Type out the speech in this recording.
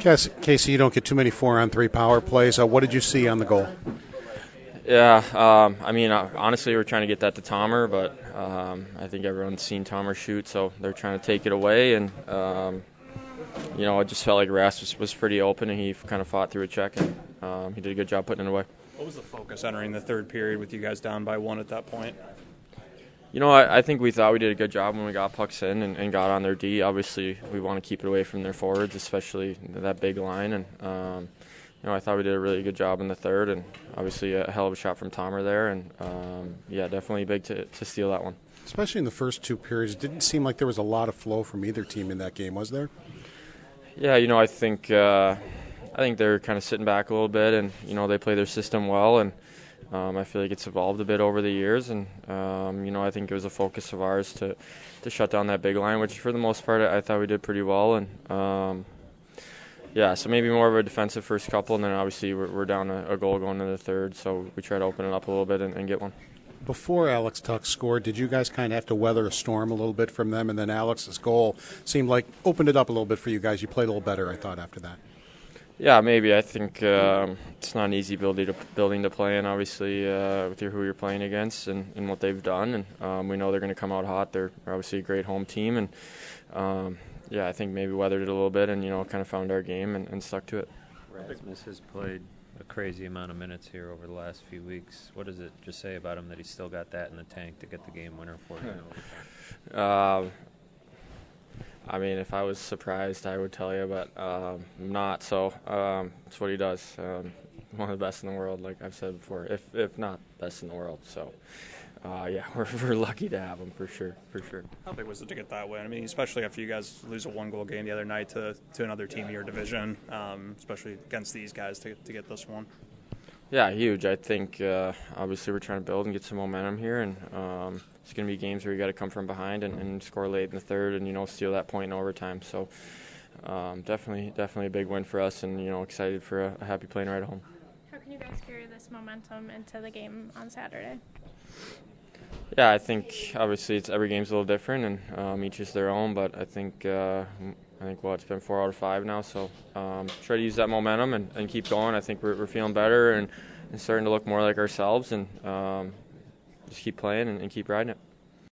Casey, you don't get too many four-on-three power plays. Uh, what did you see on the goal? Yeah, um, I mean, uh, honestly, we're trying to get that to Tomer, but um, I think everyone's seen Tomer shoot, so they're trying to take it away. And um, you know, I just felt like Ras was, was pretty open, and he kind of fought through a check, and um, he did a good job putting it away. What was the focus entering the third period with you guys down by one at that point? You know, I, I, think we thought we did a good job when we got pucks in and, and, got on their D. Obviously, we want to keep it away from their forwards, especially that big line. And um, you know, I thought we did a really good job in the third, and obviously a hell of a shot from Tomer there. And um, yeah, definitely big to, to steal that one. Especially in the first two periods, it didn't seem like there was a lot of flow from either team in that game, was there? Yeah, you know, I think uh, I think they're kind of sitting back a little bit, and you know, they play their system well and um, I feel like it's evolved a bit over the years, and um, you know I think it was a focus of ours to to shut down that big line, which for the most part I, thought we did pretty well. And um, yeah, so maybe more of a defensive first couple, and then obviously we're, we're down a, a, goal going into the third, so we try to open it up a little bit and, and get one. Before Alex Tuch scored, did you guys kind of have to weather a storm a little bit from them? And then Alex's goal seemed like opened it up a little bit for you guys. You played a little better, I thought, after that. Yeah, maybe. I think um, it's not an easy building to, building to play in, obviously, uh, with your, who you're playing against and, and what they've done. And um, we know they're going to come out hot. They're obviously a great home team. And um, yeah, I think maybe weathered it a little bit and, you know, kind of found our game and, and stuck to it. Rasmus has played a crazy amount of minutes here over the last few weeks. What does it just say about him that he's still got that in the tank to get the game winner for you? uh, I mean, if I was surprised, I would tell you, but um, I'm not. So um, it's what he does. Um, one of the best in the world, like I've said before, if if not best in the world. So. Uh, yeah, we're, we're lucky to have him for sure, for sure. How big was it to get that win? I mean, especially after you guys lose a one-goal game the other night to, to another team in your division, um, especially against these guys to, to get this one. Yeah, huge. I think uh, obviously we're trying to build and get some momentum here, and um, it's going to be games where you got to come from behind and, and, score late in the third, and you know steal that point in overtime. So um, definitely, definitely a big win for us, and you know excited for a, a happy plane ride home. How can you guys carry this momentum into the game on Saturday? Yeah, I think obviously it's every game's a little different, and um, each is their own. But I think uh, I think well, it's been four out of five now, so um, try to use that momentum and, and keep going. I think we're, we're feeling better and, and, starting to look more like ourselves, and um, just keep playing and, and keep riding it.